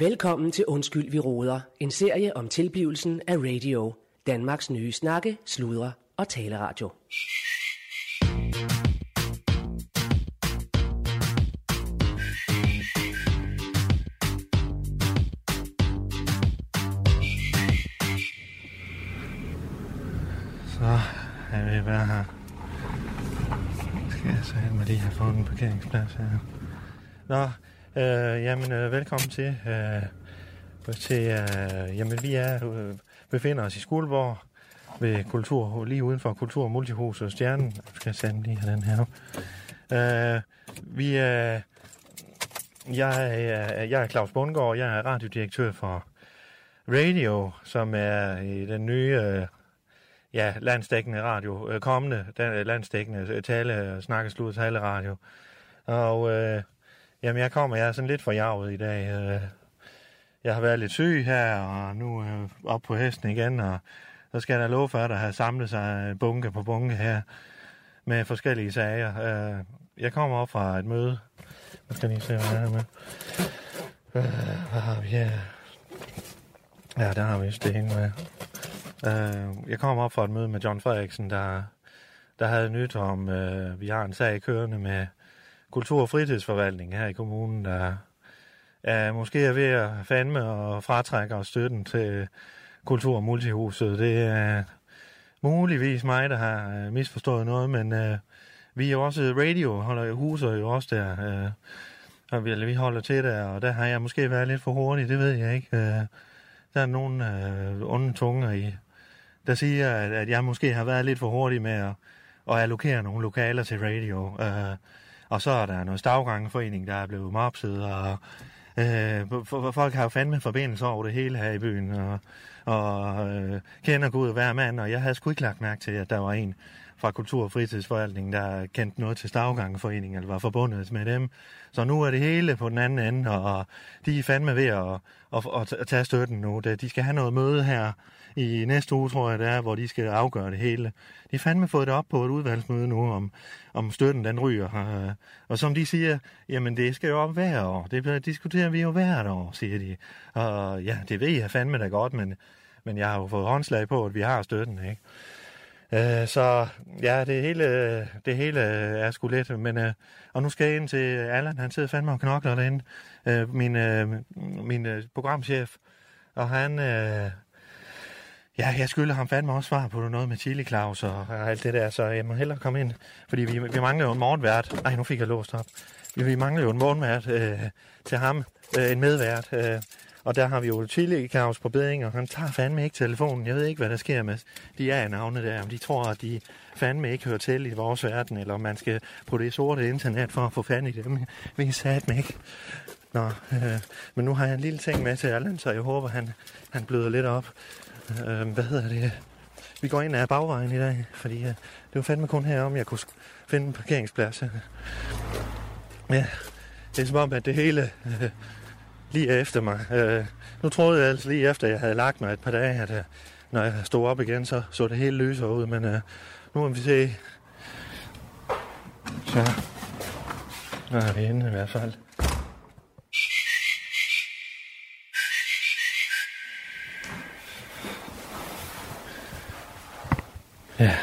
Velkommen til Undskyld, vi råder. En serie om tilblivelsen af radio. Danmarks nye snakke, sludre og taleradio. Så er vi være her. Skal jeg så have mig lige have fået en parkeringsplads her. Nå, øh, jamen øh, velkommen til. Øh, til øh, jamen vi er, øh, befinder os i Skuldborg ved kultur, lige uden for Kultur- og Multihuset Stjernen. Jeg skal sende lige den her. Øh, vi er, jeg, er, øh, jeg er Claus Bundgaard, jeg er radiodirektør for Radio, som er i den nye øh, ja, landsdækkende radio, øh, kommende den, landsdækkende tale, snakkeslud, tale radio. Og øh, jamen, jeg kommer, jeg er sådan lidt forjavet i dag. Øh, jeg har været lidt syg her, og nu er jeg op på hesten igen, og så skal jeg da love for, at der har samlet sig bunke på bunke her med forskellige sager. Øh, jeg kommer op fra et møde. Jeg skal lige se, hvad jeg er med. Hvad har vi her? Ja, der har vi Sten med. Jeg kommer op fra et møde med John Frederiksen, der, der havde nyt om, vi har en sag kørende med kultur- og fritidsforvaltning her i kommunen, der er måske er ved at fandme og fratrække og støtten til kultur- og multihuset. Det er muligvis mig, der har øh, misforstået noget, men uh, vi er jo også radio, holder huset jo også der, uh, og vi, vi holder til der, og der har jeg måske været lidt for hurtig, det ved jeg ikke. Uh, der er nogle uh, onde tunger i der siger, at, at jeg måske har været lidt for hurtig med at, at allokere nogle lokaler til radio. Øh, og så er der noget stavgangeforening, der er blevet mopset, og øh, folk har jo fandme forbindelse over det hele her i byen, og, og øh, kender Gud hver mand, og jeg havde sgu ikke lagt mærke til, at der var en fra Kultur- og Fritidsforvaltningen, der kendte noget til Stavgangeforeningen, eller var forbundet med dem. Så nu er det hele på den anden ende, og de er fandme ved at, at, at tage støtten nu. De skal have noget møde her i næste uge, tror jeg det er, hvor de skal afgøre det hele. De har fandme fået det op på et udvalgsmøde nu, om, om støtten den ryger. Øh, og som de siger, jamen det skal jo op hver år. Det diskuterer vi jo hvert år, siger de. Og ja, det ved jeg fandme da godt, men, men jeg har jo fået håndslag på, at vi har støtten, ikke? Øh, så ja, det hele, det hele er sgu lidt, men øh, og nu skal jeg ind til Allan, han sidder fandme og knokler derinde, øh, min, øh, min øh, programchef, og han, øh, ja, jeg skylder ham fandme også svar på noget med Chili Claus og, og alt det der, så jeg må hellere komme ind, fordi vi, vi mangler jo en morgenvært, ej, nu fik jeg låst op, vi, vi mangler jo en morgenvært øh, til ham, øh, en medvært, øh, og der har vi jo Chili Claus på bedring, og han tager fandme ikke telefonen. Jeg ved ikke, hvad der sker med de er navne der. Om de tror, at de fandme ikke hører til i vores verden, eller om man skal på det sorte internet for at få fat i dem. Vi sagde dem ikke. Nå, øh, men nu har jeg en lille ting med til Allan, så jeg håber, han, han bløder lidt op. Øh, hvad hedder det? Vi går ind af bagvejen i dag, fordi øh, det var fandme kun her, om jeg kunne finde en parkeringsplads. Ja, det er som om, at det hele... Øh, lige efter mig. Øh, nu troede jeg altså lige efter, jeg havde lagt mig et par dage, at øh, når jeg stod op igen, så så det helt lysere ud. Men øh, nu må vi se. Så. Nu er vi inde i hvert fald. Ja.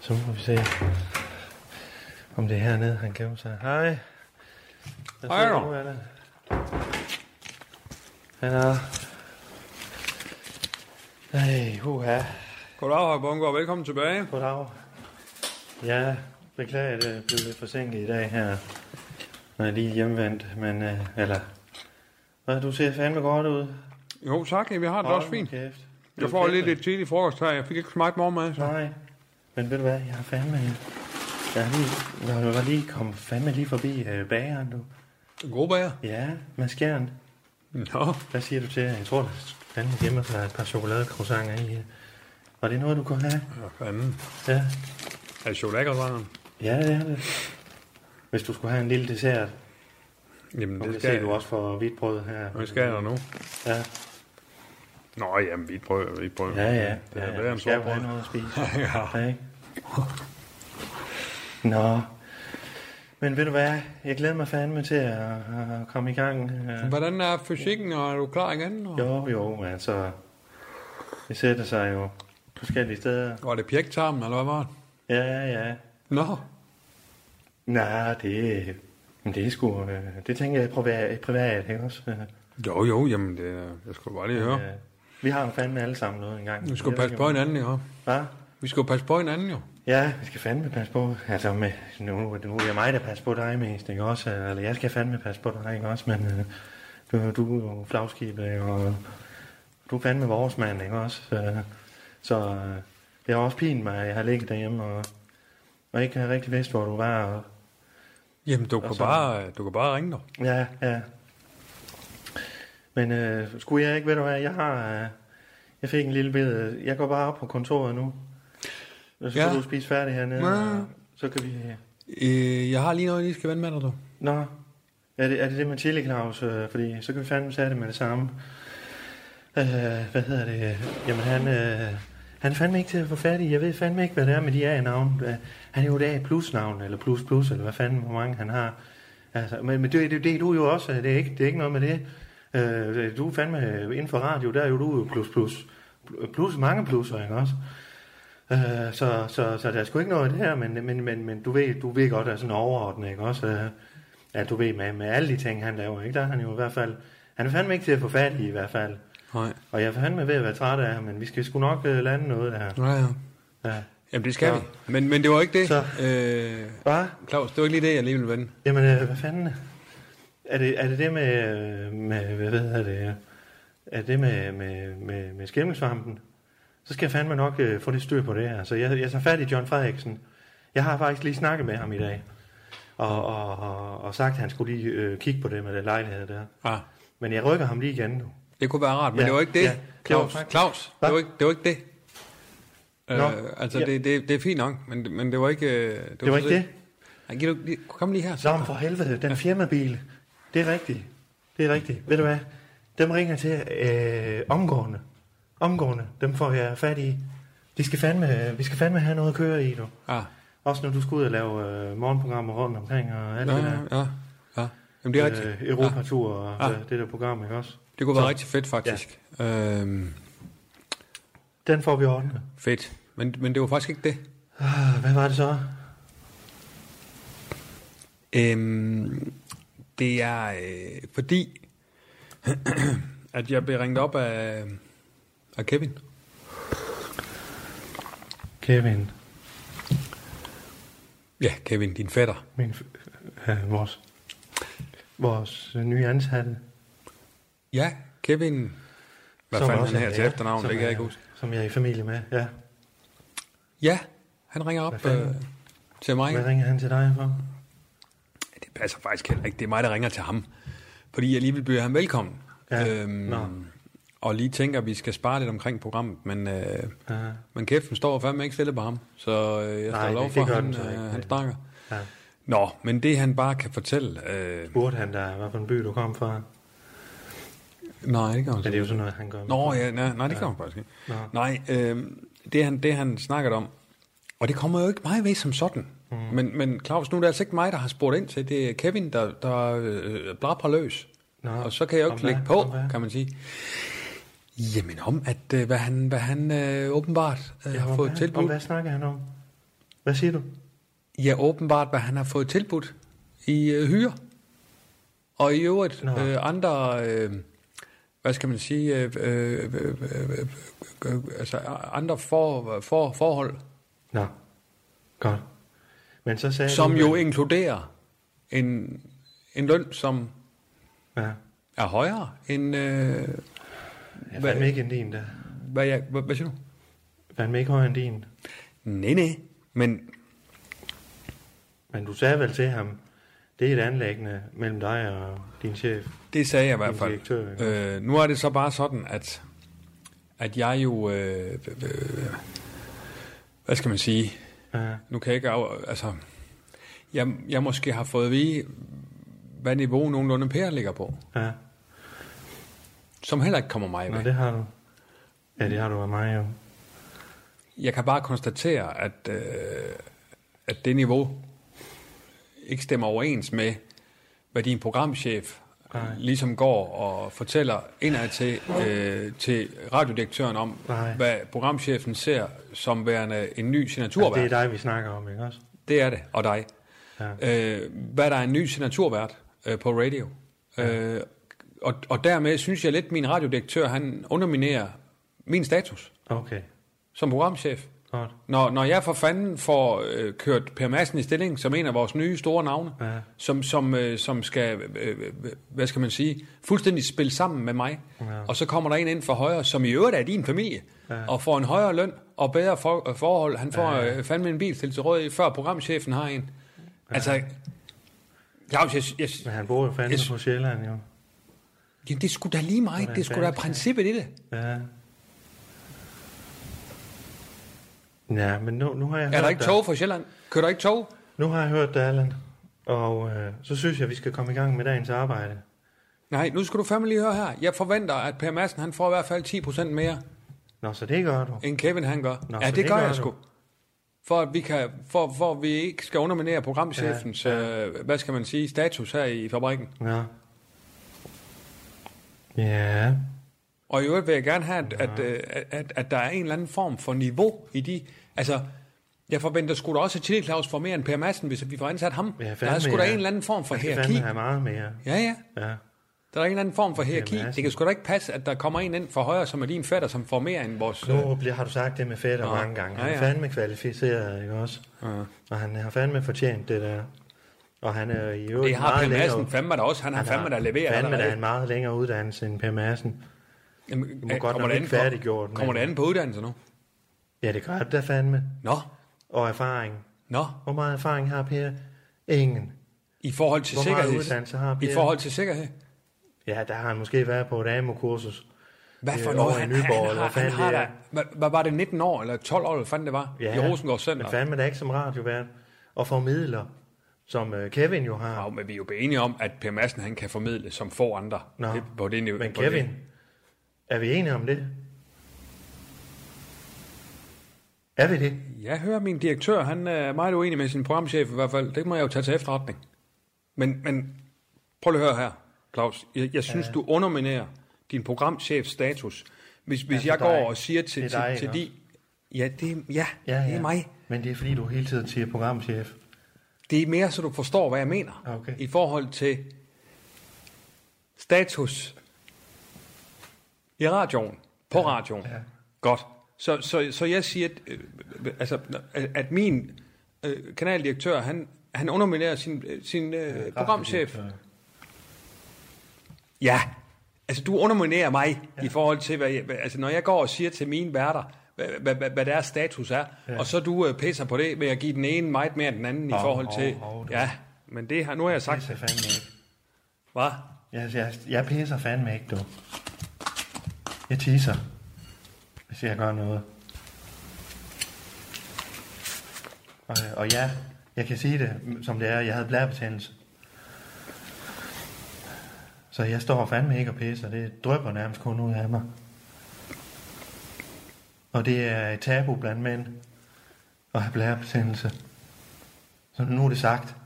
Så må vi se, om det er hernede, han gemmer sig. Hej. Hej då. Hallo. Ej, uha. Goddag, hr. Bunker. Velkommen tilbage. Goddag. Ja, beklager, at jeg blev lidt forsinket i dag her. Når jeg lige er hjemvendt, men... Øh, eller... Hvad, du ser fandme godt ud. Jo, tak. Vi har det også fint. Kæft. Jeg får lidt et tidligt frokost her. Jeg fik ikke smagt morgenmad. Så. Nej. Men ved du hvad, jeg har fandme... Jeg har lige, jeg var lige kommet fandme lige forbi øh, bageren, du. God bager. Ja, med skjern. Nå, Hvad siger du til? Jeg tror, der fandme hjemme der er et par chokoladecroissanter i. Var det noget, du kunne have? hvad fanden. Ja. Er det chokoladekroissanter? Ja, det er det. Hvis du skulle have en lille dessert, Jamen, det skal ser du også for hvidt brød her. Hvad skal der nu? Ja, Nå, jamen, hvidt brød og hvidt brød. ja, ja. Det ja, er ja. bedre Du end skal jo sort have brød. noget at spise. ja. Ja, ikke? Nå. Men ved du hvad, jeg glæder mig fandme til at, at komme i gang. øh. Hvordan er fysikken, og er du klar igen? Og... Jo, jo, altså, det sætter sig jo forskellige steder. Var det pjektarmen, eller hvad var det? Ja, ja, ja. Nå, Nej, det, men det er sgu, øh, det tænker jeg privat, privat ikke også? Jo jo, jamen det, er- jeg skulle bare lige høre. øh, Vi har jo fandme alle sammen noget engang. Vi skal passe på hinanden, jo. Hvad? Vi skal passe på hinanden, jo. Ja, vi skal fandme passe på. Altså, med, nu, nu er det mig, der passer på dig mest, ikke også? Eller jeg skal fandme passe på dig, ikke også? Men øh, du, du er jo flagskib, ikke? og du er fandme vores mand, ikke også? Så, så øh, det har også pint mig, at jeg har ligget derhjemme og, og ikke har rigtig vidst, hvor du var. Og, Jamen, du kan, bare, du kan bare ringe dig. ja, ja. Men øh, skulle jeg ikke, ved du hvad, jeg har... Øh, jeg fik en lille bid. Jeg går bare op på kontoret nu. Så skal Ja. du spise færdig hernede, Ja. så kan vi... Øh, jeg har lige noget, jeg lige skal vende med dig, du. Nå, er det er det, det med chili Claus? Øh, fordi så kan vi fandme tage det med det samme. Øh, hvad hedder det? Jamen han, øh, han er fandme ikke til at få fat i. Jeg ved fandme ikke, hvad det er med de A-navn. Øh, Han er jo et A-plus-navn, eller plus plus, eller hvad fanden, hvor mange han har. Altså, men, men det, det, det er du jo også. Det er ikke, det er ikke noget med det. Øh, du er fandme inden for radio, der er jo du jo plus plus. Plus, mange plusser, ikke også? Øh, så, så, så der er sgu ikke noget af det her, men, men, men, men du, ved, du ved godt, at sådan overordnet, ikke også? Øh, Ja, du ved, med, med alle de ting, han laver, ikke? Der er han jo i hvert fald... Han er fandme ikke til at få fat i, i hvert fald. Nej. Og jeg er fandme ved at være træt af ham, men vi skal sgu nok uh, lande noget der. Ja, ja. Ja. Jamen, det skal Ja. vi. Men, men det var ikke det. Så. Øh, Hvad? Claus, det var ikke lige det, jeg lige ville vende. Jamen, øh, hvad fanden? Er det, er det det med, øh, med hvad hedder det, øh, er det med, med, med, med skimmelsvampen? Så skal jeg fandme nok øh, få det styr på det her. Så jeg, jeg tager fat i John Frederiksen. Jeg har faktisk lige snakket med ham i dag. Og, og, og, og sagt, at han skulle lige øh, kigge på det med den lejlighed der. Ah, Men jeg rykker ham lige igen nu. det kunne være rart, men Ja, det var ikke det. ja, det var Claus, det, var ikke, det var ikke det. Nå, Øh, altså, ja. det, det, det er fint nok, men, men det var ikke... øh, Det Det var ikke det? Nej, giv du, kom lige her. Nå, men for helvede, den firmabil. Det er rigtigt. Det er rigtigt. Ved du hvad? Dem ringer til øh, omgående. Omgående. Dem får jeg fat i. De skal fandme, vi skal fandme have noget at køre i, du. Ah, Også når du skal ud og lave øh, morgenprogrammer rundt omkring og alt ja, det der. ja, ja. Jamen, det er rigtigt. Øh, Europatur og Ah. øh, det der program, ikke også? Det kunne være Så- rigtig fedt, faktisk. Ja. Øhm, Den får vi ordnet. fedt. Men, men det var faktisk ikke det. Ah, Hvad var det så? Øhm, det er øh, fordi, at jeg blev ringet op af, af Kevin. Kevin, Ja, Kevin, din fætter. min, øh, vores, vores nye ansatte. Ja, Kevin. Hvad Som fanden han her er- til ja, efternavn, som det kan jeg ikke huske. Som jeg er i familie med, ja. Ja, han ringer op øh, til mig. Hvad ringer han til dig for? Det passer faktisk heller ikke. Det er mig, der ringer til ham. Fordi jeg lige vil byde ham velkommen. Ja, nå. Og lige tænker, at vi skal spare lidt omkring programmet. Men, øh, Ja. men kæften står fandme ikke stille på ham. Så øh, jeg står lov for, at gør han, øh, han snakker. Ja. Nå, men det han bare kan fortælle... Øh, Spurgte han dig, hvad for en by du kom fra? nej, det kan han så det er jo sådan noget, han gør. Nå, ja, nej, nej det kan han faktisk ikke. Nå. Nej, øh, det, han, det han snakkede om, og det kommer jo ikke mig ved som sådan. Mm. Men, men Claus, nu er det altså ikke mig, der har spurgt ind til. Det er Kevin, der, der øh, blabrer løs. Nå, Og så kan jeg jo ikke lægge på, kan man sige. Jamen om, at øh, hvad han, hvad han øh, åbenbart øh, Ja, har fået hvad? tilbudt. Om hvad snakker han om? Hvad siger du? Ja, åbenbart, hvad han har fået tilbudt i øh, hyre. Og i øvrigt Nå. øh, andre, øh, hvad skal man sige, øh, øh, øh, øh, øh, altså andre for, for, forhold, Nå, godt. Men så sagde som du... jo inkluderer en, en løn, som Ja, er højere end, øh, jeg Hvad- fandt ikke en din der. hvad, jeg, hvad, hvad siger du? Fandt ikke højere end din. Nej, nej, men Men du sagde vel til ham, det er et anlæggende mellem dig og din chef. det sagde jeg i hvert Din fald. direktør, ikke? Øh, nu er det så bare sådan, at, at jeg jo, øh, øh, øh, hvad skal man sige, Ja, nu kan jeg ikke, af, altså, jeg, jeg måske har fået at vide, hvad niveau nogenlunde Per ligger på, ja. Som heller ikke kommer mig ved. det har du. Ja, det har du af mig jo. Jeg kan bare konstatere, at, øh, at det niveau, ikke stemmer overens med, hvad din programchef Nej. ligesom går og fortæller indad til, øh, til radiodirektøren om, Nej. hvad programchefen ser som værende en ny signaturvært. Altså, det er dig, vi snakker om, ikke også? Det er det, og dig. Ja. Øh, hvad der er en ny signaturvært øh, på radio. Ja. Øh, og, og dermed synes jeg lidt, min radiodirektør, han underminerer min status Okay, som programchef. godt. Når, når jeg for fanden får øh, kørt Per Madsen i stilling som en af vores nye store navne, Ja. som, som, øh, som skal, øh, øh, hvad skal man sige, fuldstændig spille sammen med mig, Ja. og så kommer der en ind for højre, som i øvrigt er din familie, ja. og får en højere løn og bedre for, øh, forhold. Han får Ja. øh, fandme en bil til til råd, før programchefen har en. Altså, Claus, jeg, jeg, Men han bor jo fandme Jeg- på Sjælland, jo. Jamen, det sgu da lige meget. Hvordan Det sgu da princippet i det. Ja. Ja, men nu, nu har jeg Er hørt der ikke tog fra Sjælland? Kører der ikke tog? Nu har jeg hørt dig, Allan. Og øh, så synes jeg, vi skal komme i gang med dagens arbejde. Nej, nu skal du fandme lige høre her. Jeg forventer, at Per Madsen han får i hvert fald 10% mere, Nå, så det gør du. end Kevin han gør. Nå, ja, det, det gør gør jeg du. sgu. For at vi, kan, for, for at vi ikke skal underminere programchefens, ja, ja. Øh, hvad skal man sige, status her i fabrikken. Ja. Ja. Og i øvrigt vil jeg gerne have, at, at, øh, at, at, at der er en eller anden form for niveau i de... Altså, jeg forventer sgu da også, at Chili Claus får mere end Per Madsen, hvis vi får ansat ham. Ja, der er sgu da ja. en eller anden form for Jeg hierarki. have meget mere. Ja, ja. Ja. Der er en eller anden form for hierarki. Madsen. Det kan sgu da ikke passe, at der kommer en ind for højre, som er din fætter, som får mere end vores... øh, Nu bliver, har du sagt det med Fætter Nå. mange gange. Han Ja, er ja. fandme kvalificeret, ikke også? Ja. Og han har fandme fortjent det der. Og han er øvrigt Det har Per Madsen fandme da også. Han har fandme da leveret Fandme da en meget længere uddannelse end Per Madsen. Jamen, må øh, godt nok det ikke færdiggjort, Kommer det an på uddannelse nu? Ja, det gør det da fandme. Nå, Og erfaring. nå. Hvor meget erfaring har Per? Ingen. I forhold til Hvor sikkerhed. uddannelse har Per? I forhold til sikkerhed. Ja, der har han måske været på et AMO-kursus. Hvad Øh, for over noget? Han, Nyborg, han, han, har, han har det da... er. Hvad, hvad var det, 19 år eller 12 år, eller fanden det var? Ja, I Rosengård Center. Men fandme da ikke som radiovært. Og formidler, som øh, Kevin jo har. Ja, men vi er jo enige om, at Per Madsen han kan formidle som få andre. Nå. Det, på det. Men på Kevin, Det. er vi enige om det? Er vi det? Jeg hører min direktør, han er meget uenig med sin programchef i hvert fald. Det må jeg jo tage til efterretning. Men, men prøv lige at høre her, Claus. Jeg, jeg synes, ja. du underminerer din programchefs status. Hvis, hvis jeg dig. går og siger til, dig, til, til de... Ja, det, ja, ja, det er mig. Men det er fordi, du hele tiden siger programchef. Det er mere, så du forstår, hvad jeg mener. Okay. I forhold til status i radioen, på radioen. ja. Godt. Så, så, så jeg siger, at, øh, altså, at min øh, kanaldirektør, han, han underminerer sin, øh, sin øh, programchef. Ja, altså du underminerer mig ja. i forhold til, hvad jeg, altså når jeg går og siger til mine værter, hvad, hvad, hvad, deres status er, ja. og så du øh, pisser på det ved at give den ene meget mere end den anden i Hov, forhold til, du. ja, men det har, nu har jeg Jeg sagt, pisser fandme ikke. hvad? Jeg, jeg, jeg pisser fandme ikke, du. Jeg tisser, hvis jeg gør noget. Og, og ja, jeg kan sige det, som det er. Jeg havde blærebetændelse. Så jeg står fandme ikke og pisser. Det drøber nærmest kun ud af mig. Og det er et tabu blandt mænd at have blærebetændelse. Så nu er det sagt.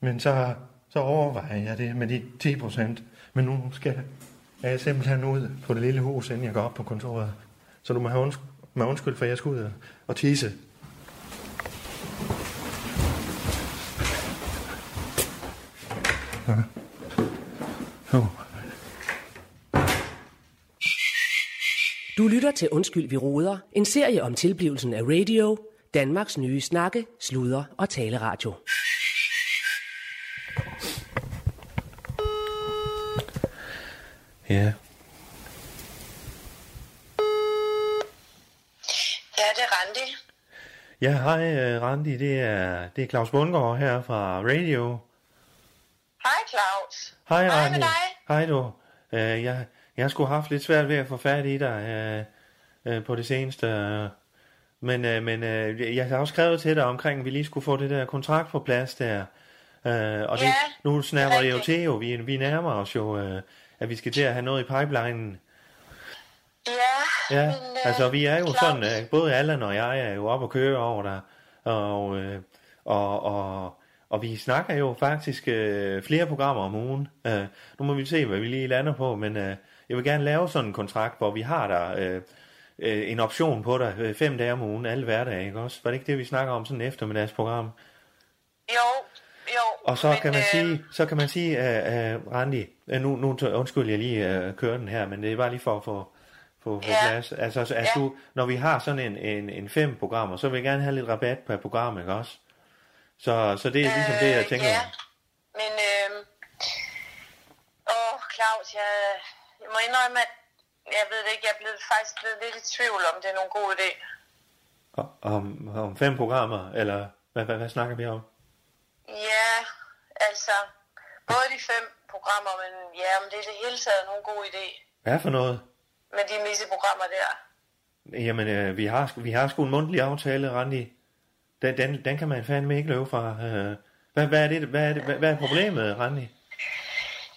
Men så, så overvejer jeg det med de 10 procent. Men nu skal jeg simpelthen ud på det lille hus, inden jeg går op på kontoret. Så du må have undskyld, må undskyld for, jeg skal ud og tisse. Ja. Oh. Til Undskyld, vi råder. En serie om tilblivelsen af radio. Danmarks nye snakke, sludre og taleradio. Ja. Ja, det er Randi. Ja, hej øh, Randi, det er, det er Claus Bundgaard her fra Radio. Hej, Claus. Hej Hej Randi. med dig. Hej du. Øh, jeg, jeg skulle have haft lidt svært ved at få fat i dig øh, øh, på det seneste. øh. Men, øh, men øh, jeg har også skrevet til dig omkring, at vi lige skulle få det der kontrakt på plads der. Øh, og det, Ja, nu snapper det jo til jo. Vi, vi nærmer os jo, øh, at vi skal til at have noget i pipelinen. Ja, Ja, men, øh, altså vi er jo Claus, sådan, øh, både Allan og jeg er jo op og køre over der, og, øh, og, og, og vi snakker jo faktisk øh, flere programmer om ugen. Øh, nu må vi se, hvad vi lige lander på, men øh, jeg vil gerne lave sådan en kontrakt, hvor vi har der øh, øh, en option på dig øh, fem dage om ugen, alle hverdage, ikke også? Var det ikke det, vi snakker om sådan et eftermiddagsprogram? Jo, jo. Og så men, kan man øh, sige, så kan man sige, uh, uh, Randi, uh, nu, nu undskyld jeg lige uh, kører den her, men det er bare lige for at få få få Ja. plads. Altså, så, at Ja. du, når vi har sådan en, en, en fem programmer, så vil jeg gerne have lidt rabat per program, ikke også? Så, så det er ligesom det, jeg Øh, tænker. ja. Men, øh, åh, Claus, jeg, jeg må indrømme, at jeg ved det ikke, jeg er blevet, faktisk blevet lidt i tvivl om, det er nogen god idé. om, om, om fem programmer, eller hvad, hvad, hvad snakker vi om? Ja, altså, både de fem programmer, men ja, om det er det hele taget nogen god idé Hvad for noget? med de misseprogrammer der. Jamen, øh, vi, har, vi har sgu en mundtlig aftale, Randi. Den, den, den kan man fandme ikke løbe fra. Øh, hvad, hvad, er det, hvad, er det, hvad, hvad er problemet, Randi?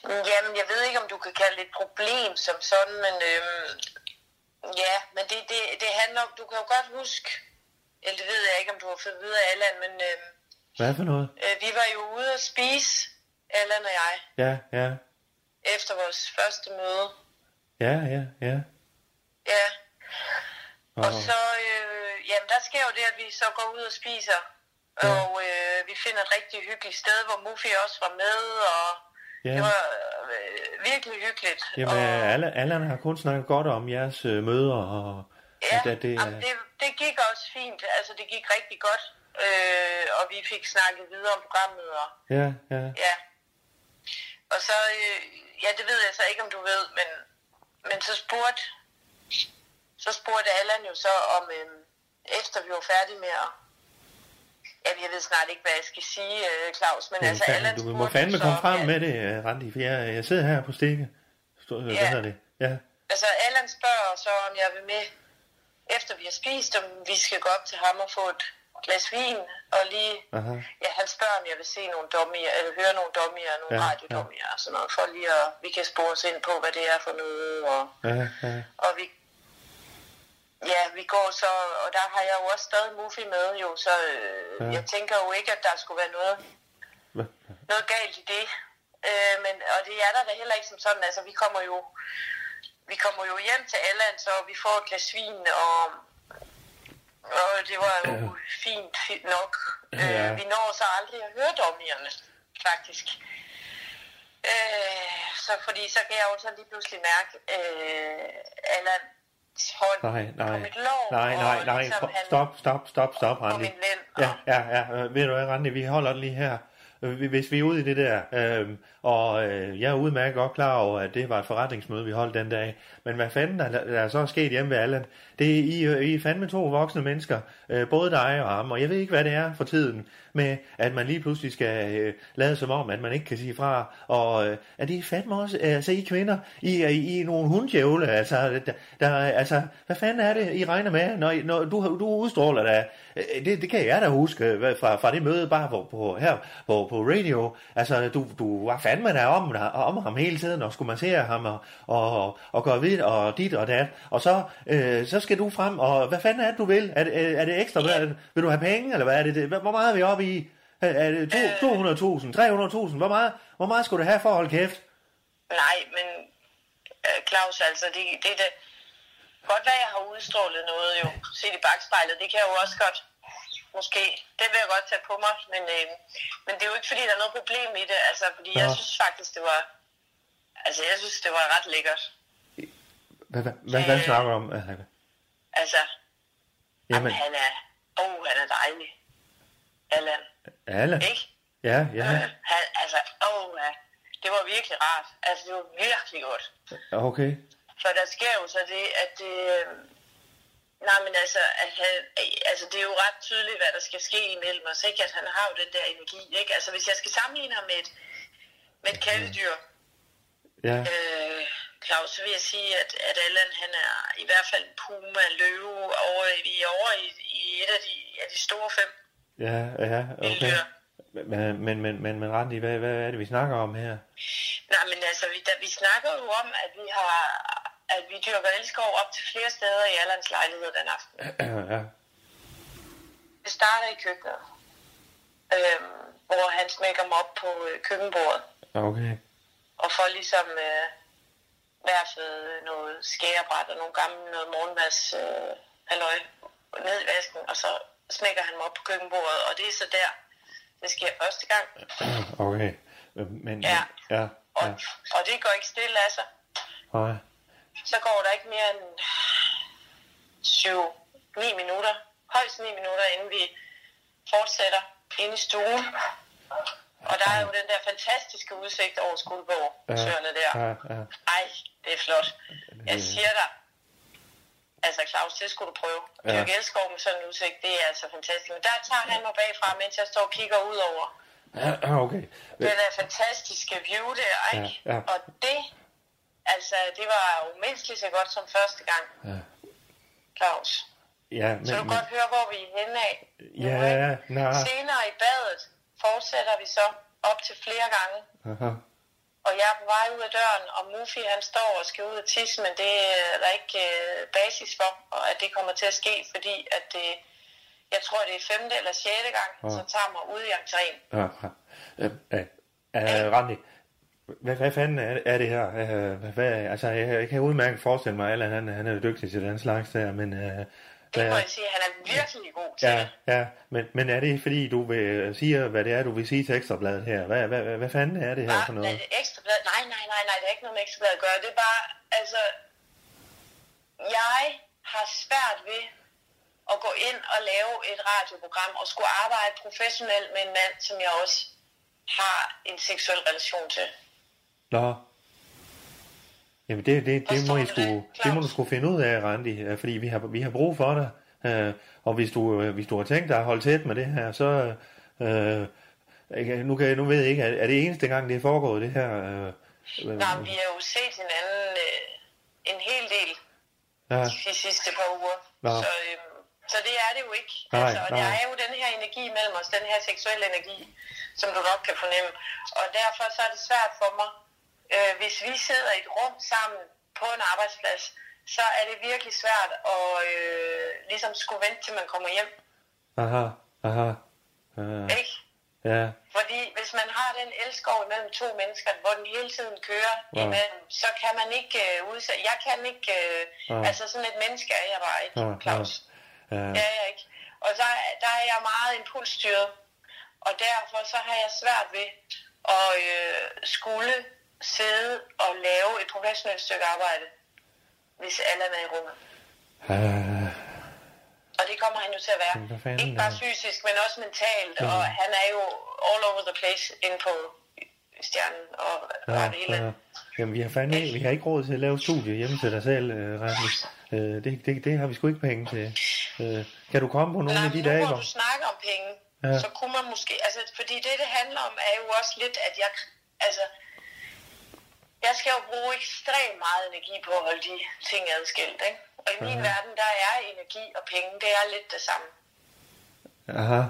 Jamen, jeg ved ikke, om du kan kalde det et problem som sådan, men øhm, ja, men det, det, det handler om, du kan jo godt huske, eller det ved jeg ikke, om du har fået videre Allan, men øhm, Hvad for noget? øh, vi var jo ude at spise, Allan og jeg, Ja, ja, efter vores første møde. ja, ja, ja. Ja, og Og- så, øh, jamen der sker jo det, at vi så går ud og spiser, Ja. og øh, vi finder et rigtig hyggeligt sted, hvor Muffy også var med, og Ja. det var øh, virkelig hyggeligt. Jamen, og, Allan, Allan har kun snakket godt om jeres øh, møder, og Ja, at, at det, jamen, det, det gik også fint. Altså, det gik rigtig godt. Øh, og vi fik snakket videre om programmet. Og, ja, ja, ja. Og så, øh, ja, det ved jeg så ikke, om du ved, men, men så spurgte, så spurgte Allan jo så om, øh, efter vi var færdige med at, ja, jeg ved snart ikke, hvad jeg skal sige, øh, Claus, men ja altså, fandme, Allan du må fandme komme frem ja, med det, øh, Randi, for jeg, jeg sidder her på stikke. Hvad Ja. hedder det? Ja, Altså, Allan spørger så, om jeg vil med, efter vi har spist, om vi skal gå op til ham og få et glas vin, og lige, aha, ja, han spørger, om jeg vil se nogle dummier, eller høre nogle dummier, nogle Ja, ja, radiodummier og sådan noget, for lige at, vi kan spore os ind på, hvad det er for noget, og, ja, ja, og vi, ja, vi går så, og der har jeg jo også stadig Muffy med, jo, så øh, Ja. ja. jeg tænker jo ikke, at der skulle være noget, noget galt i det. Øh, men, og det er der da heller ikke som sådan. Altså, vi kommer jo, vi kommer jo hjem til Allan, så vi får et glas vin, og, og det var jo Ja. fint, fint nok. Ja. Øh, vi når så aldrig at høre dommierne, faktisk. Øh, så fordi så kan jeg jo så lige pludselig mærke øh, Hånd nej, på nej, mit lår, nej, nej, nej, ligesom han stop, stop, stop, stop, på Randi. min lænd. Ja, ja, ja. Øh, ved du hvad, Randi, vi holder den lige her. Øh, Hvis vi er ude i det der, øh, og øh, jeg er udmærket godt klar over, at det var et forretningsmøde, vi holdt den dag. Men hvad fanden der, der er så sket hjemme ved Allan? Det er I, øh, I er fandme to voksne mennesker, øh, både dig og ham, og jeg ved ikke, hvad det er for tiden, med at man lige pludselig skal øh, lade som om, at man ikke kan sige fra. Og øh, er det fandme også, øh, altså I kvinder, I er I, er nogle hundjævle. altså, der, der, altså, hvad fanden er det, I regner med, når, I- når du, du udstråler da, øh, det, det kan jeg da huske fra, fra det møde bare på, på, her på, på radio, altså du, du var fandme der om, om ham hele tiden, og skulle massere ham, og, og, og gøre vidt, og dit og dat, og så, øh, så skal du frem, og hvad fanden er det, du vil? Er, det- er det ekstra? Hvad, vil du have penge, eller hvad er det? det? Hvor meget er vi oppe i? Er er det to- 200.000, 300.000? Hvor meget, hvor meget skulle du have for at holde kæft? Nej, men øh, Claus, altså, det, det er det. Godt være, jeg har udstrålet noget jo, set i bagspejlet, det kan jeg jo også godt, måske, det vil jeg godt tage på mig, men, øh, men det er jo ikke, fordi der er noget problem i det, altså, fordi jeg Nå. synes faktisk, det var, altså, jeg synes, det var ret lækkert. Hvad, hvad, hvad, hvad Øh. snakker du om? Altså, Jamen, han er, åh, oh, han er dejlig. Allan, alle. ikke? Ja, ja. Øh, han, altså, åh, oh, ja. det var virkelig rart. Altså, det var virkelig godt. Okay. For der sker jo så det, at det... øh, Nej, men altså, at han, altså, det er jo ret tydeligt, hvad der skal ske imellem os, ikke? At han har jo den der energi, ikke? Altså, hvis jeg skal sammenligne ham med et, med et kæledyr, Ja, øh, Claus, så vil jeg sige, at, at Allan, han er i hvert fald en puma, løve, over, vi er over i, i et af de, af de store fem ja, ja, okay. vilddyr. Men, men, men, men, men Randi, hvad, hvad er det, vi snakker om her? Nej, men altså, vi, da, vi snakker jo om, at vi har at vi dyrker elskov op til flere steder i Allands lejlighed den aften. ja, Det starter i køkkenet. øh, hvor han smækker dem op på øh, køkkenbordet. Okay. Og får ligesom øh, værfet noget skærebræt og nogle gamle noget morgenmads øh, halløj ned i vasken, og så smækker han dem op på køkkenbordet, og det er så der, det sker første gang. Okay. Øh, Men, Ja. ja, Og, ja. og det går ikke stille af sig. Nej. Så går der ikke mere end 7-9 minutter, højst 9 minutter, inden vi fortsætter inde i stuen. Og der er jo den der fantastiske udsigt over Skuldborg, søerne der. Ej, det er flot. Jeg siger dig, altså Claus, det skulle du prøve. Ja. Dirk Elskov med sådan en udsigt, det er altså fantastisk. Men der tager han mig bagfra, mens jeg står og kigger ud over Ja, okay. den der fantastiske view der, ikke? Ja, ja. Og det, altså, det var jo mindst lige så godt som første gang, Ja. Claus. Ja, Så du men, godt høre, hvor vi er henne af. nu, Ja, ikke? nej. Senere i badet fortsætter vi så op til flere gange. Aha. Og jeg er på vej ud af døren, og Mufi han står og skal ud og tisse, men det er der ikke øh, basis for, og at det kommer til at ske, fordi at det, jeg tror, det er femte eller sjette gang, Ja. så tager mig ud i entréen. Ja, ja. Øh, øh, øh, Randi, hvad, hvad fanden er, er det her? Øh, hvad, altså, jeg, jeg kan udmærket forestille mig, at Allan han, han er dygtig til den slags der, men... Øh, Det må hvad, jeg sige, han er virkelig god til. ja, ja, men, men er det fordi, du vil sige, hvad det er, du vil sige til Ekstrabladet her? Hvad, hvad, hvad, hvad fanden er det her for noget? Nej, ekstrablad? Nej, nej, nej, nej, det er ikke noget med ekstrablad at gøre. Det er bare, altså, jeg har svært ved at gå ind og lave et radioprogram og skulle arbejde professionelt med en mand, som jeg også har en seksuel relation til. Nå. Jamen det, det, det, må, I du sgu, det, må du sgu finde ud af, Randi, øh, fordi vi har, vi har brug for dig. Øh, og hvis du, øh, hvis du har tænkt dig at holde tæt med det her, så... Øh, nu, kan, jeg- nu ved jeg ikke, er, det eneste gang, det er foregået, det her? Øh, øh, Nej, vi har jo set hinanden øh, en hel del ja, de sidste par uger. Nå. Så, øhm, så det er det jo ikke. Nej, altså, og der nej. er jo den her energi mellem os, den her seksuelle energi, som du nok kan fornemme. Og derfor så er det svært for mig, øh, hvis vi sidder i et rum sammen på en arbejdsplads, så er det virkelig svært at øh, ligesom skulle vente til man kommer hjem. aha, aha. Øh, Ikke? ja, Fordi hvis man har den elskov imellem to mennesker, hvor den hele tiden kører ja. imellem, så kan man ikke øh, udsætte... Jeg kan ikke... Øh, Ja. Altså sådan et menneske er jeg bare ikke, ja. Claus. ja, Det er jeg ikke. Og der, er- der er jeg meget impulsstyret. Og derfor så har jeg svært ved at øh, skulle sidde og lave et professionelt stykke arbejde, hvis alle er med i rummet. øh, Og det kommer han jo til at være. Ikke bare fysisk, men også mentalt. Og han er jo all over the place inde på stjernen og, ja, og det hele. ja. Jamen, vi har fandme vi har ikke råd til at lave studie hjemme til dig selv, øh, Randi. Øh, det, det, det har vi sgu ikke penge til. Øh, kan du komme på nogle Nej, af de dage, hvor hvor... du snakker om penge, ja. så kunne man måske... Altså, fordi det, det handler om, er jo også lidt, at jeg... Altså, jeg skal jo bruge ekstremt meget energi på at holde de ting adskilt, ikke? Og i min Mhm. verden, der er energi og penge, det er lidt det samme. Aha.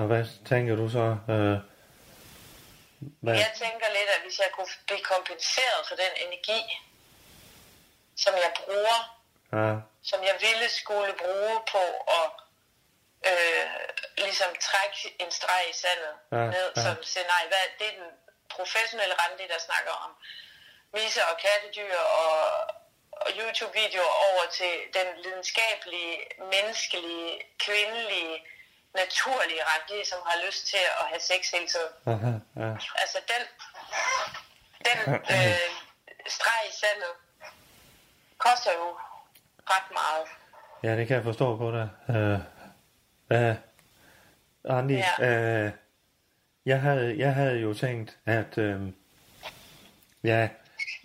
Og hvad tænker du så? Øh, hvad? Jeg tænker lidt, at hvis jeg kunne blive kompenseret for den energi, som jeg bruger, Ja, som jeg ville skulle bruge på at øh, ligesom trække en streg i sandet Ja, ned, ja. som siger, nej, hvad, det er den professionelle Randi, der snakker om misser og kattedyr og, og YouTube-videoer over til den lidenskabelige, menneskelige, kvindelige, naturlige Randi, som har lyst til at have sex hele tiden. aha, ja. Altså den, den øh, streg i sandet koster jo ret meget. ja, det kan jeg forstå på dig. Øh, øh, Randi, Ja. øh, jeg, havde, jeg havde jo tænkt, at... Øh, ja,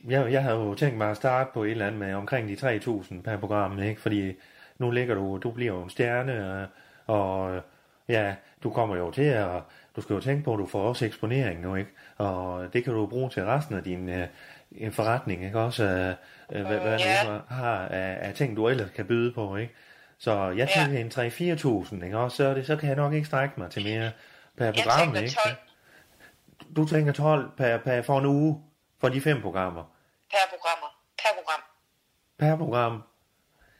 jeg, jeg havde jo tænkt mig at starte på et eller andet med omkring de 3.000 per program, ikke? Fordi nu ligger du, du bliver jo en stjerne, og, og ja, du kommer jo til at, du skal jo tænke på, at du får også eksponering nu, ikke? Og det kan du bruge til resten af din øh, forretning, ikke? Også øh, øh, hvad, hvad Ja. du har af, af ting, du ellers kan byde på, ikke? Så jeg Ja. tænker en 3-4.000, ikke? Og så, det, så kan jeg nok ikke strække mig til mere per Jeg program, ikke? 12 Du tænker 12 per, per, for en uge for de fem programmer. per programmer. Per program. Per program.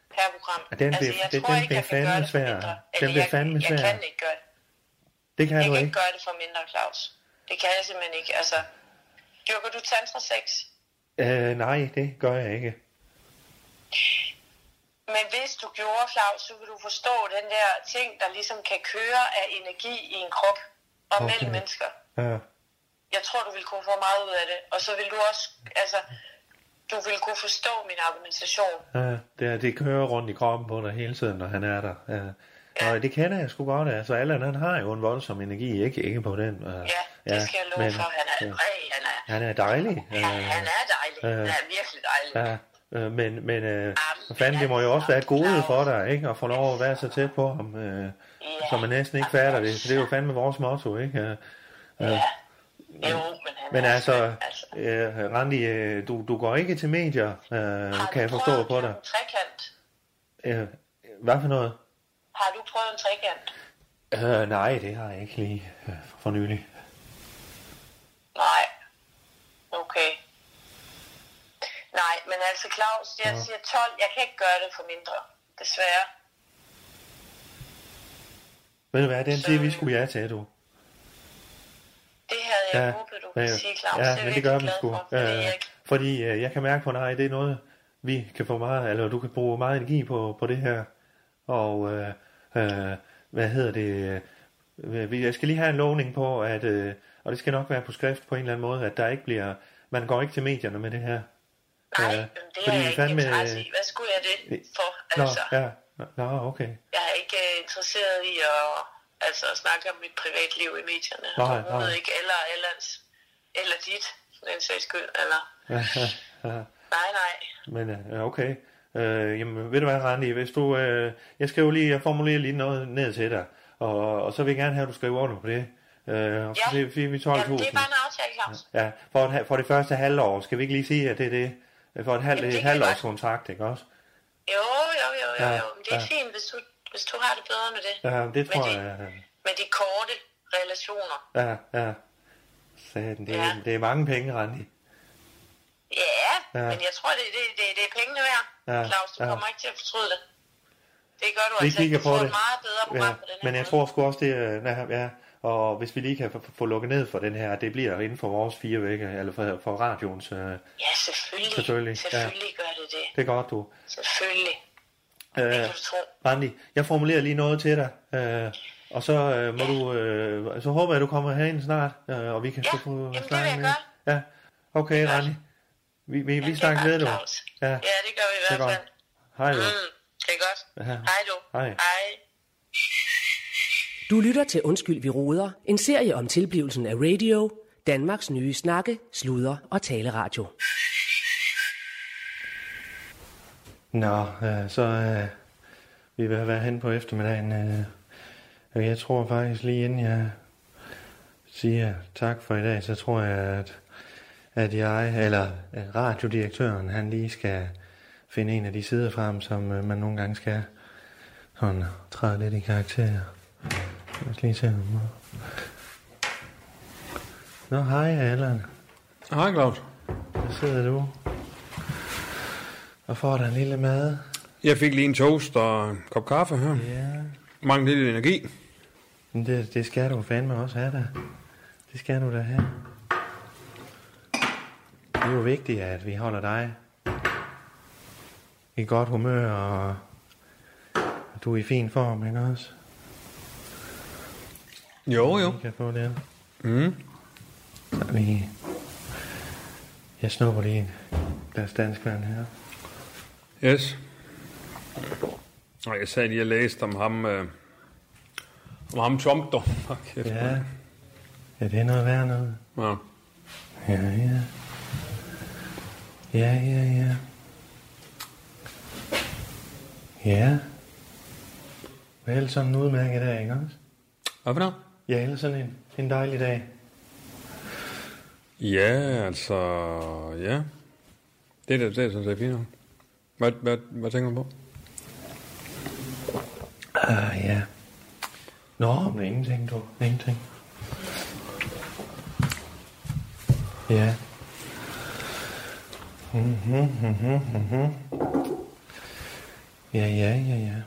Per program. Ja, den bliver- jeg den- tror den ikke, bliver jeg kan fandme det svær. mindre. Den bliver jeg, fandme jeg svær. kan ikke gøre det. Det kan jeg du kan ikke. ikke gøre det for mindre, Claus. Det kan jeg simpelthen ikke. Altså, dyrker du tantra sex? Øh, nej, det gør jeg ikke. Men hvis du gjorde, Claus, så vil du forstå den der ting, der ligesom kan køre af energi i en krop og Okay. mellem mennesker. Ja. Jeg tror, du vil kunne få meget ud af det. Og så vil du også, altså, du vil kunne forstå min argumentation. Ja, det, det kører rundt i kroppen på dig hele tiden, når han er der. Ja. Og det kender jeg sgu godt. Altså, Allan, han har jo en voldsom energi, ikke, ikke på den. Uh, Ja, det skal jeg love for. Han er, ja. øh, han er, Han er dejlig. han, han er dejlig. Ja. Han er virkelig dejlig. Ja, øh, men, men øh, fanden, det må jo også være et gode for dig, ikke? At få lov at være så tæt på ham, øh, så man næsten ikke fatter det. For det er jo fandme vores motto, ikke? Øh, Ja. Jo, men Men altså, altså øh, Randi, øh, du, du går ikke til medier, øh, har kan jeg du forstå på dig. En trekant? Øh, hvad for noget? Har du prøvet en trekant? Øh, nej, det har jeg ikke lige øh, for nylig. Nej. Okay. Altså Claus, jeg Ja. siger 12. Jeg kan ikke gøre det for mindre. Desværre. Ved du hvad, den siger vi skulle ja til, du. Det havde jeg håbet, du ville sige, Claus. ja, det men det gør vi sgu. for, fordi Øh, jeg, fordi øh, jeg kan mærke på dig, det er noget, vi kan få meget, eller du kan bruge meget energi på, på det her. Og øh, øh, hvad hedder det? øh, vi- Jeg skal lige have en lovning på, at, øh, og det skal nok være på skrift på en eller anden måde, at der ikke bliver, man går ikke til medierne med det her. Nej, Øh, det fordi er jeg ikke interesse i. Hvad skulle jeg det for? Nå, Altså, ja. Nå, okay. jeg er ikke øh, interesseret i at, altså, at snakke om mit privatliv i medierne. Nej, Overhovedet nej. ikke. Eller, ellers, eller dit, den sags skyld. Eller, nej, nej. Men øh, okay. Øh, jamen, ved du hvad, Randi, hvis du... Øh, jeg skriver lige, jeg formulerer lige noget ned til dig, og, og så vil jeg gerne have, at du skriver under på det. Øh, så Ja. siger vi- vi 12.000. Jamen, det er bare en aftale, Claus. Ja, for, for det første halvår, skal vi ikke lige sige, at det er det? For et, halvt, et kan halvt vi års godt. kontrakt, ikke også? Jo, jo, jo, jo, Ja, jo. Men det er ja. fint, hvis du, hvis du har det bedre med det. Ja, det tror med jeg. De, med de korte relationer. Ja, ja. Satan, det, er, Ja. det er mange penge, Randi. Ja, Ja. men jeg tror, det, det, det, det er pengene værd. Ja, Claus, du ja. kommer ikke til at fortryde det. Det gør du Vi altså kigger. Du får det. et meget bedre program Ja, på den her men jeg måde. tror sgu også, det er... Ja, ja, og hvis vi lige kan få, lukket ned for den her, det bliver inden for vores fire vægge, eller for, for radioens... Øh, Ja, selvfølgelig. Selvfølgelig, ja. Selvfølgelig gør det det. det er godt, du. Selvfølgelig. Øh. Randi, jeg formulerer lige noget til dig, øh, og så øh, må du, øh, så håber jeg, du kommer herind snart, øh, og vi kan Ja, få- snakke med. Ja, okay, Godt. Randi. Vi, vi, vi er godt, ved, du. Ja, Ja, det gør vi i er hvert fald. Hej, du. Mm, det er godt. Ja. Hej du. Hej. Hej. Du lytter til Undskyld, vi roder, En serie om tilblivelsen af radio. Danmarks nye snakke, sluder og taleradio. Nå, øh, så øh, vi vil være hen på eftermiddagen. Øh, jeg tror faktisk lige inden jeg siger tak for i dag, så tror jeg, at, at jeg, eller øh, radiodirektøren, han lige skal finde en af de sider frem, som øh, man nogle gange skal sådan træde lidt i karakter. Lad os lige se. om- Nå, hej Allan. Hej, Claus. Der sidder du. Og får dig en lille mad. Jeg fik lige en toast og en kop kaffe her. Ja. Mange lidt energi. Men det, det skal du fandme også have da. Det skal du da have. Det er jo vigtigt, at vi holder dig i godt humør, og du er i fin form, ikke også? Jo, jo. Vi kan få det. Mm. Så vi... Jeg snupper lige en glas dansk vand her. Yes. Og jeg sagde lige, at jeg læste om ham, øh, om ham Trump, dog. Kæft, Ja. Ja, det er noget værd noget. ja. Ja, ja. Ja, ja, ja. Ja. Ellers sådan en udmærket dag, ikke også? Hvad for noget? Ja, ellers sådan en, en dejlig dag. Ja, altså, ja. Det er det, det er sådan set fint. Hvad, hvad, hvad tænker du på? Ah, ja. Nå, men ingenting, du. Ingenting. Ja. Mhm, mhm, mhm. Ja, ja, ja, ja.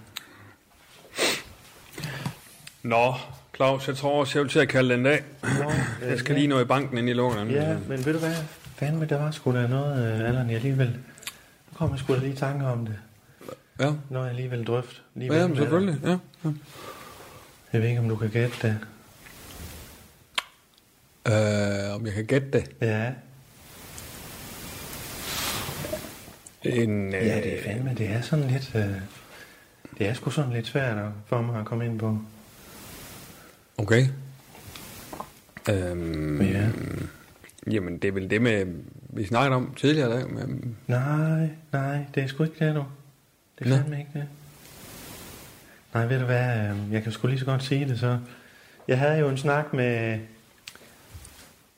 Nå, Claus, jeg tror også, jeg vil til at kalde den dag. Nå, Jeg skal lige nå i banken ind i lånen. Ja, men ved du hvad? Fandme, der var sgu da noget, øh, Allan, jeg alligevel... Nu kommer jeg sgu da lige i tanke om det. Ja, Når jeg alligevel drøft. Lige ja men selvfølgelig. Ja. ja. Jeg ved ikke, om du kan gætte det. Øh, om jeg kan gætte det. Ja. En, øh, Ja, det er fandme, det er sådan lidt... Øh, det er sgu sådan lidt svært for mig at komme ind på. Okay. Øhm, Ja. Jamen, det er vel det med, vi snakkede om tidligere dag. Med, Nej, nej, det er sgu ikke det, du. Det er fandme ikke det. Nej, ved du hvad, øh, jeg kan sgu lige så godt sige det så. Jeg havde jo en snak med,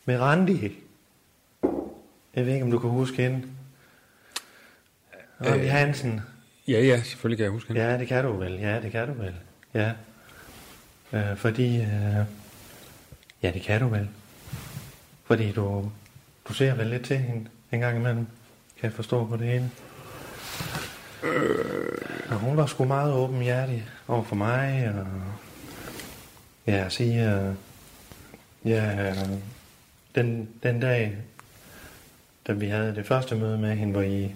med Randi. Jeg ved ikke, om du kan huske hende. Randi Øh, Hansen. ja, ja, selvfølgelig kan jeg huske hende. Ja, det kan du vel. Ja, det kan du vel. Ja. Øh, fordi... Øh, ja, det kan du vel. Fordi du, du ser vel lidt til hende en gang imellem. Kan jeg forstå på det hele. Og hun var sgu meget åbenhjertig over for mig. Og ja, sige... Øh, ja, den, den dag, da vi havde det første møde med hende, hvor I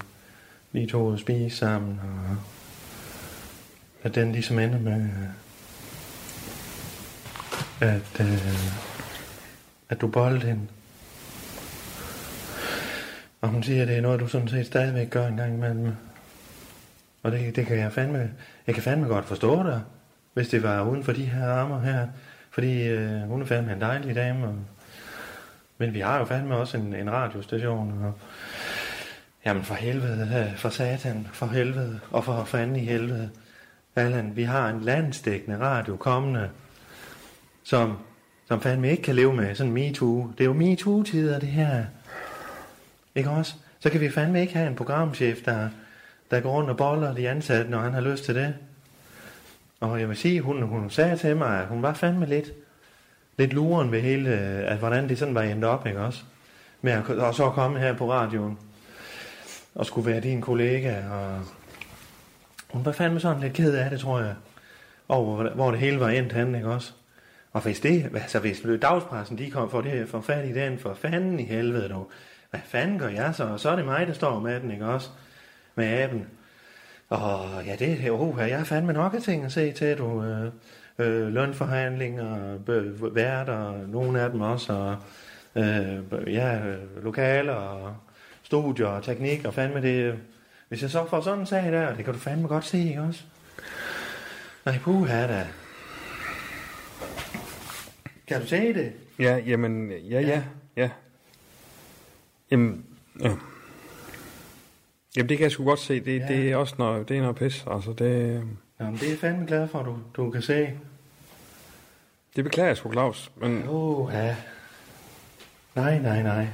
lige tog ud og spise sammen, og at den ligesom ender med, at, øh, at du boldede hende. Og hun siger, at det er noget, du sådan set stadigvæk gør en gang imellem. Og det, det kan jeg fandme, jeg kan fandme godt forstå dig, hvis det var uden for de her armer her. Fordi øh, hun er fandme en dejlig dame. Og, men vi har jo fandme også en, en radiostation. Og, jamen for helvede, øh, for satan, for helvede, og for fanden i helvede. Allan, vi har en landstækkende radio kommende, som, som fandme ikke kan leve med sådan MeToo. Det er jo MeToo-tider, det her. Ikke også? Så kan vi fandme ikke have en programchef, der, der går rundt og boller de ansatte, når han har lyst til det. Og jeg vil sige, hun, hun sagde til mig, at hun var fandme lidt, lidt luren ved hele, at hvordan det sådan var endt op, ikke også? Med at, og så komme her på radioen, og skulle være din kollega, og hun var fandme sådan lidt ked af det, tror jeg. Over hvor- hvor det hele var endt han, ikke også? Og hvis det, altså hvis dagspressen, de kom for det, for fat i den, for fanden i helvede dog. Hvad fanden gør jeg så? Og så er det mig, der står med den, ikke også? Med aben. Og ja, det er jo, jeg har fandme nok af ting at se til, du. Øh, øh, lønforhandlinger, bø- værter, nogle af dem også, og øh, ja, lokaler, og studier, og teknik, og fandme det. Hvis jeg så får sådan en sag der, det kan du fandme godt se, ikke også? Nej, puha da. Kan du se det? Ja, jamen, ja, ja, ja. Jamen, ja. Jamen, det kan jeg sgu godt se. Det, Ja. ja. det er også noget, det er noget pis. Altså, det, Jamen, det er fandme glad for, du, du kan se. det beklager jeg sgu, Claus. Men Åh, ja. Nej, nej, nej.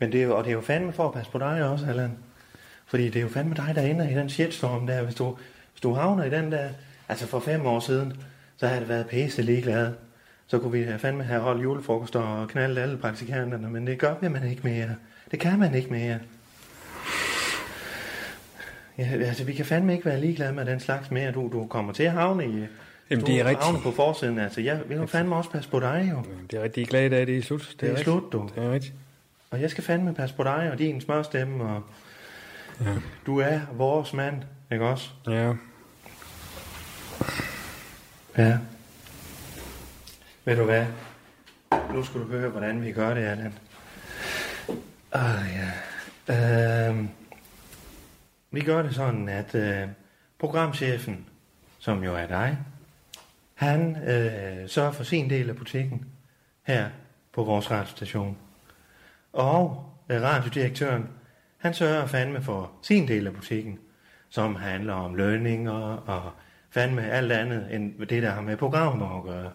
Men det er jo, og det er jo fandme for at passe på dig også, Allan. Fordi det er jo fandme dig, der ender i den shitstorm der. Hvis du, hvis du havner i den der... Altså for fem år siden, så havde det været pisse ligeglad. Så kunne vi have fandme have holdt julefrokoster og knaldet alle praktikanterne. Men det gør vi man ikke mere. Det kan man ikke mere. Ja, altså, vi kan fandme ikke være ligeglade med den slags mere. Du, du kommer til at havne i... Jamen, det er rigtigt. havner på forsiden. Altså, jeg vil jo fandme også passe på dig, jo. det er rigtig glad i dag, det er slut. Det er rigtigt. slut, du. Det er rigtigt. Og jeg skal fandme passe på dig og din smørstemme, og Ja. du er vores mand, ikke også? Ja. Ja. Ved du hvad? Nu skal du høre, hvordan vi gør det, Allan. Ah, ja. Øhm, vi gør det sådan, at øh, programchefen, som jo er dig, han øh, sørger for sin del af butikken her på vores radiostation. Og øh, radiodirektøren, han sørger fandme for sin del af butikken, som handler om lønninger og fandme alt andet end det, der har med programmer at gøre.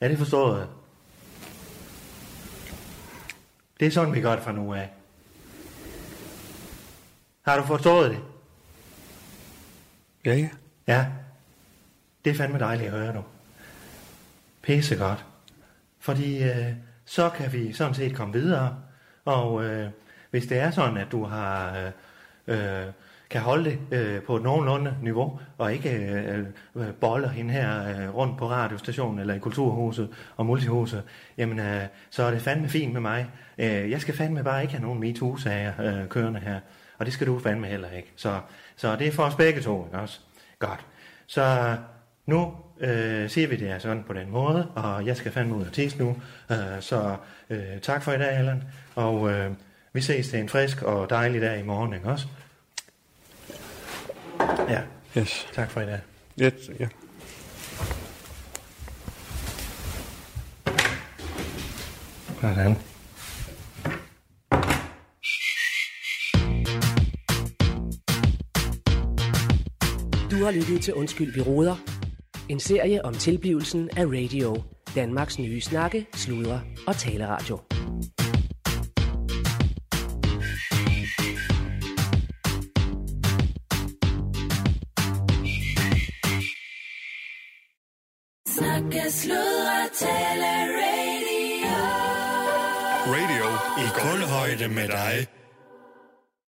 Er det forstået? Det er sådan, vi gør det fra nu af. Har du forstået det? Ja, ja. Ja. Det er fandme dejligt at høre, du. Pisse godt. Fordi øh, så kan vi sådan set komme videre. Og øh, hvis det er sådan, at du har øh, øh, kan holde det øh, på et nogenlunde niveau, og ikke øh, øh, boller hende her øh, rundt på radiostationen eller i kulturhuset og multihuset, jamen øh, så er det fandme fint med mig. Øh, jeg skal fandme bare ikke have nogen MeToo-sager øh, kørende her, og det skal du fandme heller ikke. Så, så det er for os begge to, ikke også? Godt. Så nu øh, siger vi det er sådan på den måde, og jeg skal fandme ud og tisse nu. Øh, så øh, tak for i dag, Allan, og øh, vi ses til en frisk og dejlig dag i morgen, ikke også? Ja, Yes. tak for i dag. Yes, ja. Sådan. Du har lyttet til Undskyld, vi råder. En serie om tilblivelsen af radio. Danmarks nye snakke, sludre og taleradio. Snakke, sludre, tale, radio. Radio i kulhøjde med dig.